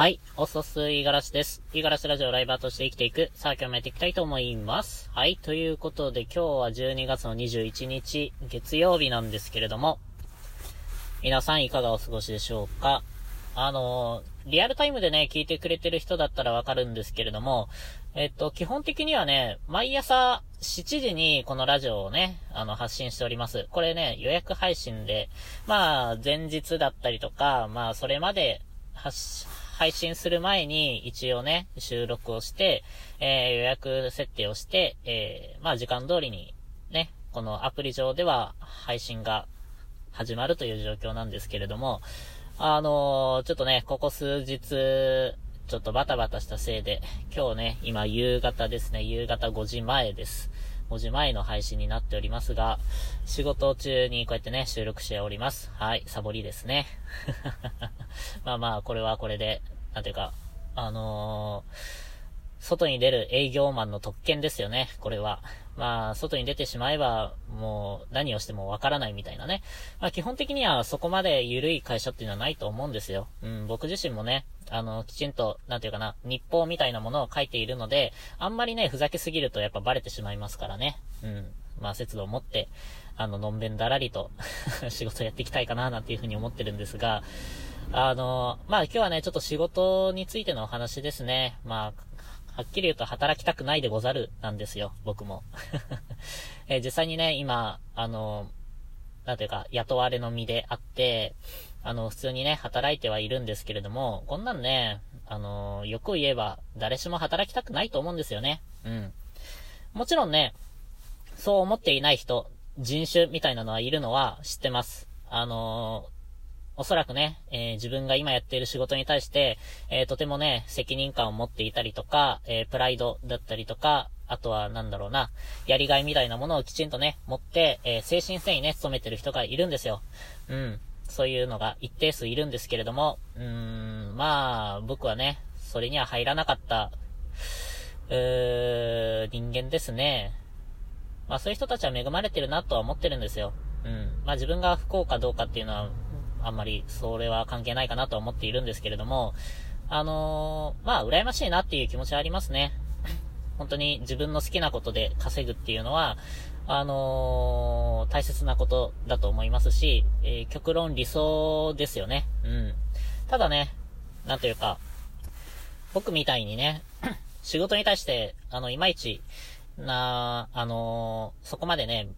はい。おそすいがらしです。いがらしラジオライバーとして生きていく。さあ今日もやっていきたいと思います。はい。ということで今日は12月の21日、月曜日なんですけれども、皆さんいかがお過ごしでしょうか？あのー、リアルタイムでね、聞いてくれてる人だったらわかるんですけれども、えっと、基本的にはね、毎朝7時にこのラジオをね、あの、発信しております。これね、予約配信で、まあ、前日だったりとか、まあ、それまで発、配信する前に一応ね、収録をして、えー、予約設定をして、えー、まあ時間通りにね、このアプリ上では配信が始まるという状況なんですけれども、あのー、ちょっとね、ここ数日、ちょっとバタバタしたせいで、今日ね、今夕方ですね、夕方5時前です。5時前の配信になっておりますが、仕事中にこうやってね、収録しております。はい、サボりですね。まあまあ、これはこれで、なんていうか、あのー外に出る営業マンの特権ですよね、これは。まあ、外に出てしまえば、もう何をしてもわからないみたいなね。まあ、基本的にはそこまで緩い会社っていうのはないと思うんですよ。うん、僕自身もね、あの、きちんと、なんていうかな、日報みたいなものを書いているので、あんまりね、ふざけすぎるとやっぱバレてしまいますからね。うん。まあ、節度を持って、あの、のんべんだらりと 仕事やっていきたいかな、なんていうふうに思ってるんですが、あの、まあ今日はね、ちょっと仕事についてのお話ですね。まあ、はっきり言うと働きたくないでござるなんですよ、僕も。え、実際にね、今、あの、なんていうか、雇われの身であって、あの、普通にね、働いてはいるんですけれども、こんなんね、あの、よく言えば、誰しも働きたくないと思うんですよね。うん。もちろんね、そう思っていない人、人種みたいなのはいるのは知ってます。あのおそらくね、えー、自分が今やっている仕事に対して、えー、とてもね、責任感を持っていたりとか、えー、プライドだったりとか、あとは、なんだろうな、やりがいみたいなものをきちんとね、持って、え精神性にね、勤めてる人がいるんですよ。うん。そういうのが一定数いるんですけれども、うーん、まあ、僕はね、それには入らなかった、うー、人間ですね。まあそういう人たちは恵まれてるなとは思ってるんですよ。うん。まあ自分が不幸かどうかっていうのは、あんまりそれは関係ないかなと思っているんですけれども、あのー、まあ、羨ましいなっていう気持ちはありますね。本当に自分の好きなことで稼ぐっていうのは、あのー、大切なことだと思いますし、えー、極論理想ですよね。うん。ただね、なんというか、僕みたいにね、仕事に対して、あの、いまいち、な、あのー、そこまでね、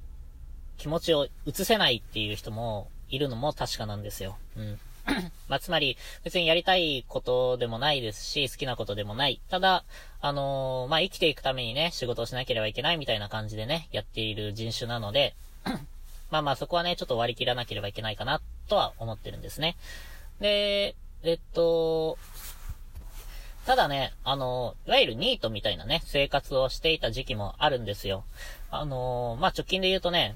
気持ちを移せないっていう人もいるのも確かなんですよ。うん。まあ、つまり、別にやりたいことでもないですし、好きなことでもない。ただ、あのー、まあ、生きていくためにね、仕事をしなければいけないみたいな感じでね、やっている人種なので、まあまあ、そこはね、ちょっと割り切らなければいけないかな、とは思ってるんですね。で、えっと、ただね、あの、いわゆるニートみたいなね、生活をしていた時期もあるんですよ。あの、まあ、直近で言うとね、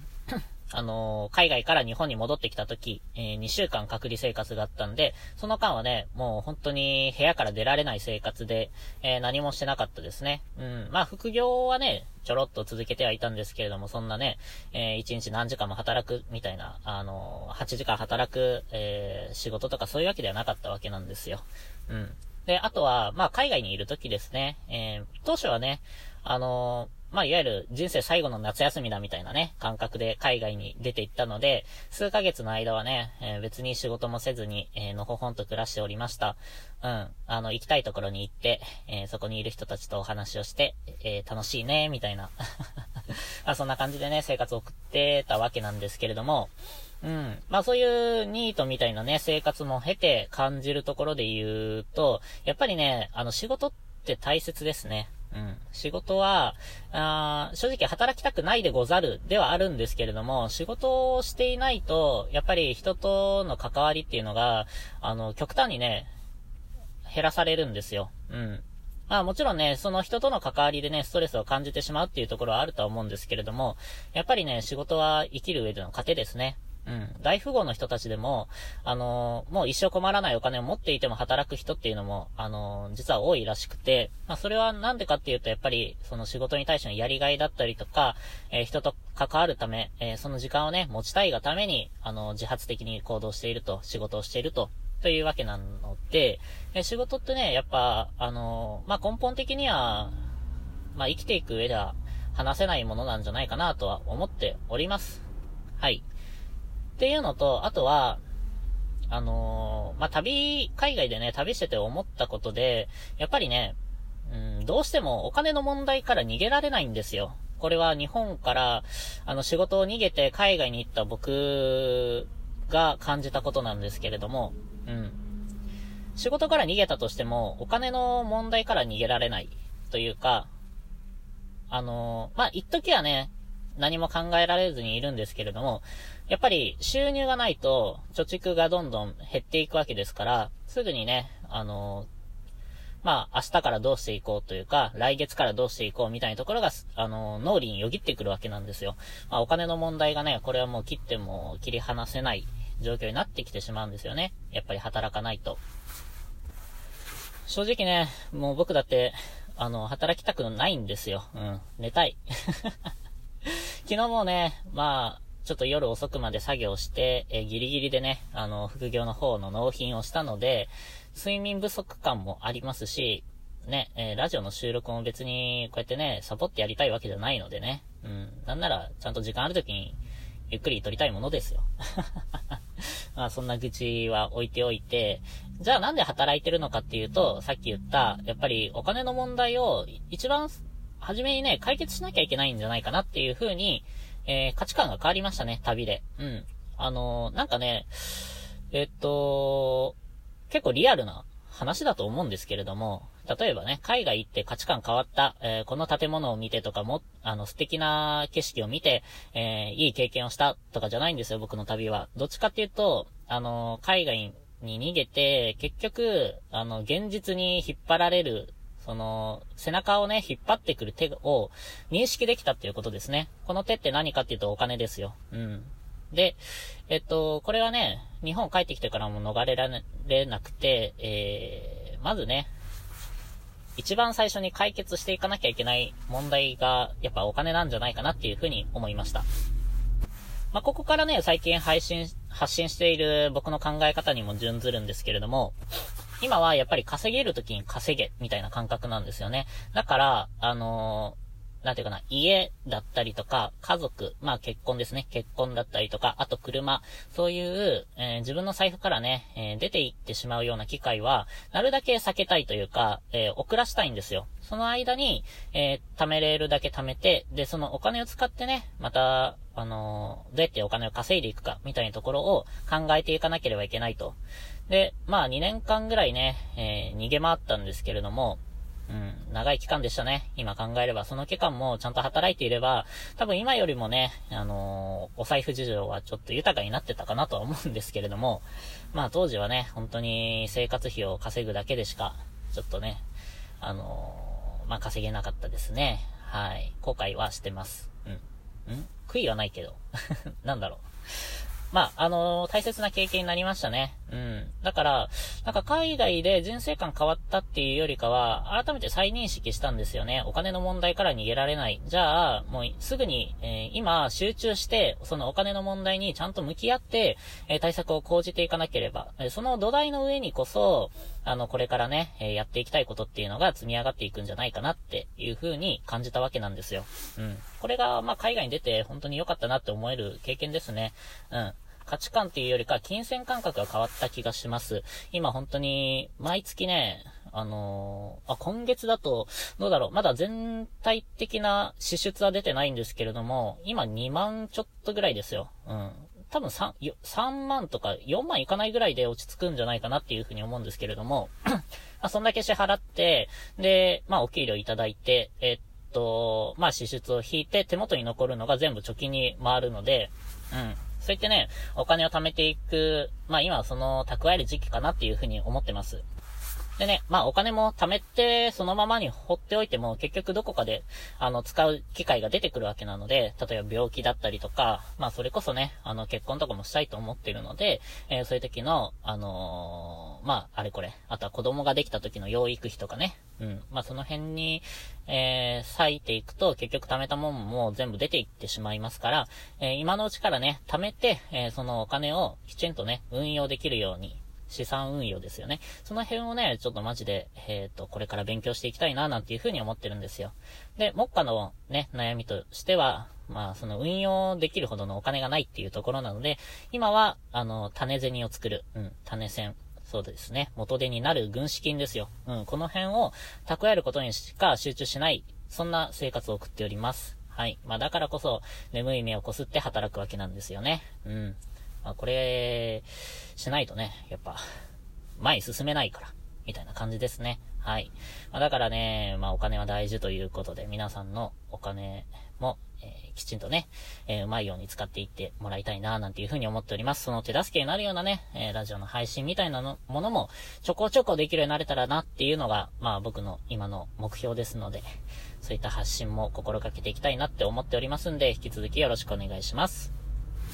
あのー、海外から日本に戻ってきた時、えー、2週間隔離生活があったんで、その間はね、もう本当に部屋から出られない生活で、えー、何もしてなかったですね。うん。まあ、副業はね、ちょろっと続けてはいたんですけれども、そんなね、えー、1日何時間も働くみたいな、あのー、8時間働く、えー、仕事とかそういうわけではなかったわけなんですよ。うん。で、あとは、まあ、海外にいる時ですね、えー、当初はね、あのまあ、いわゆる人生最後の夏休みだみたいなね、感覚で海外に出て行ったので、数ヶ月の間はね、えー、別に仕事もせずに、えー、のほほんと暮らしておりました。うん。あの、行きたいところに行って、えー、そこにいる人たちとお話をして、えー、楽しいね、みたいな。あ、そんな感じでね、生活を送ってたわけなんですけれども、うん。まあそういうニートみたいなね、生活も経て感じるところで言うと、やっぱりね、あの仕事って大切ですね。仕事は、あ正直働きたくないでござるではあるんですけれども、仕事をしていないと、やっぱり人との関わりっていうのが、あの、極端にね、減らされるんですよ。うん。まあもちろんね、その人との関わりでね、ストレスを感じてしまうっていうところはあるとは思うんですけれども、やっぱりね、仕事は生きる上での糧ですね。うん。大富豪の人たちでも、あのー、もう一生困らないお金を持っていても働く人っていうのも、あのー、実は多いらしくて、まあ、それはなんでかっていうと、やっぱり、その仕事に対してのやりがいだったりとか、えー、人と関わるため、えその時間をね、持ちたいがために、あの自発的に行動していると、仕事をしているとというわけなので、え仕事ってね、やっぱ、あのまあ、根本的には、まあ、生きていく上では話せないものなんじゃないかなとは思っております。はい。っていうのと、あとは、あのー、まあ、旅、海外でね、旅してて思ったことで、やっぱりね、うん、どうしてもお金の問題から逃げられないんですよ。これは日本から、あの、仕事を逃げて海外に行った僕が感じたことなんですけれども、うん。仕事から逃げたとしても、お金の問題から逃げられないというか、あのー、まあ、一時はね、何も考えられずにいるんですけれども、やっぱり収入がないと貯蓄がどんどん減っていくわけですから、すぐにね、あの、まあ、明日からどうしていこうというか、来月からどうしていこうみたいなところが、あの、脳裏によぎってくるわけなんですよ。まあ、お金の問題がね、これはもう切っても切り離せない状況になってきてしまうんですよね。やっぱり働かないと。正直ね、もう僕だって、あの、働きたくないんですよ。うん。寝たい。昨日もね、まあ、ちょっと夜遅くまで作業して、えギリギリでね、あの、副業の方の納品をしたので、睡眠不足感もありますし、ね、えー、ラジオの収録も別に、こうやってね、サボってやりたいわけじゃないのでね。うん。なんなら、ちゃんと時間ある時に、ゆっくり撮りたいものですよ。まあ、そんな愚痴は置いておいて、じゃあなんで働いてるのかっていうと、さっき言った、やっぱりお金の問題を一番初めにね、解決しなきゃいけないんじゃないかなっていう風に、えー、価値観が変わりましたね、旅で。うん。あのー、なんかね、えっと、結構リアルな話だと思うんですけれども、例えばね、海外行って価値観変わった、えー、この建物を見てとかも、あの、素敵な景色を見て、えー、いい経験をしたとかじゃないんですよ、僕の旅は。どっちかっていうと、あの、海外に逃げて、結局、あの、現実に引っ張られるその、背中をね、引っ張ってくる手を認識できたっていうことですね。この手って何かっていうとお金ですよ。うん。で、えっと、これはね、日本帰ってきてからも逃れられなくて、えー、まずね、一番最初に解決していかなきゃいけない問題が、やっぱお金なんじゃないかなっていうふうに思いました。まあ、ここからね、最近配信、発信している僕の考え方にも準ずるんですけれども、今はやっぱり稼げる時に稼げ、みたいな感覚なんですよね。だから、あのー、なんていうかな、家だったりとか、家族、まあ結婚ですね。結婚だったりとか、あと車、そういう、えー、自分の財布からね、えー、出ていってしまうような機会は、なるだけ避けたいというか、え遅らしたいんですよ。その間に、え貯めれるだけ貯めて、で、そのお金を使ってね、また、あのどうやってお金を稼いでいくか、みたいなところを考えていかなければいけないと。で、まあ2年間ぐらいね、え、逃げ回ったんですけれども、うん、長い期間でしたね。今考えれば。その期間もちゃんと働いていれば、多分今よりもね、あのー、お財布事情はちょっと豊かになってたかなとは思うんですけれども、まあ当時はね、本当に生活費を稼ぐだけでしか、ちょっとね、あのー、まあ稼げなかったですね。はい。後悔はしてます。うん。ん？悔いはないけど。なんだろう。まあ、あのー、大切な経験になりましたね。うん。だから、なんか海外で人生観変わったっていうよりかは、改めて再認識したんですよね。お金の問題から逃げられない。じゃあ、もうすぐに、えー、今集中して、そのお金の問題にちゃんと向き合って、えー、対策を講じていかなければ、えその土台の上にこそ、あの、これからね、えやっていきたいことっていうのが積み上がっていくんじゃないかなっていう風に感じたわけなんですよ。うん。これが、まあ、海外に出て本当に良かったなって思える経験ですね。うん。価値観っていうよりか、金銭感覚が変わった気がします。今本当に、毎月ね、あのー、あ、今月だと、どうだろう、まだ全体的な支出は出てないんですけれども、今2万ちょっとぐらいですよ。うん。多分3、3万とか4万いかないぐらいで落ち着くんじゃないかなっていうふうに思うんですけれども、まあ、そんだけ支払って、で、まあ、お給料いただいて、えっと、まあ、支出を引いて手元に残るのが全部貯金に回るので、うん。そういってね、お金を貯めていく、まあ今はその蓄える時期かなっていうふうに思ってます。でね、まあお金も貯めてそのままに放っておいても結局どこかであの使う機会が出てくるわけなので、例えば病気だったりとか、まあそれこそね、あの結婚とかもしたいと思ってるので、えー、そういう時の、あのー、まああれこれ、あとは子供ができた時の養育費とかね、うん、まあその辺に、えー、割いていくと結局貯めたもんも全部出ていってしまいますから、えー、今のうちからね、貯めて、えー、そのお金をきちんとね、運用できるように、資産運用ですよね。その辺をね、ちょっとマジで、えっ、ー、と、これから勉強していきたいな、なんていうふうに思ってるんですよ。で、目下のね、悩みとしては、まあ、その運用できるほどのお金がないっていうところなので、今は、あの、種銭を作る、うん、種銭。そうですね。元手になる軍資金ですよ。うん、この辺を蓄えることにしか集中しない、そんな生活を送っております。はい。まあだからこそ、眠い目をこすって働くわけなんですよね。うん。まあこれ、しないとね、やっぱ、前進めないから、みたいな感じですね。はい。まあだからね、まあお金は大事ということで、皆さんのお金も、えー、きちんとね、えー、うまいように使っていってもらいたいな、なんていうふうに思っております。その手助けになるようなね、えー、ラジオの配信みたいなのものも、ちょこちょこできるようになれたらなっていうのが、まあ僕の今の目標ですので、そういった発信も心がけていきたいなって思っておりますんで、引き続きよろしくお願いします。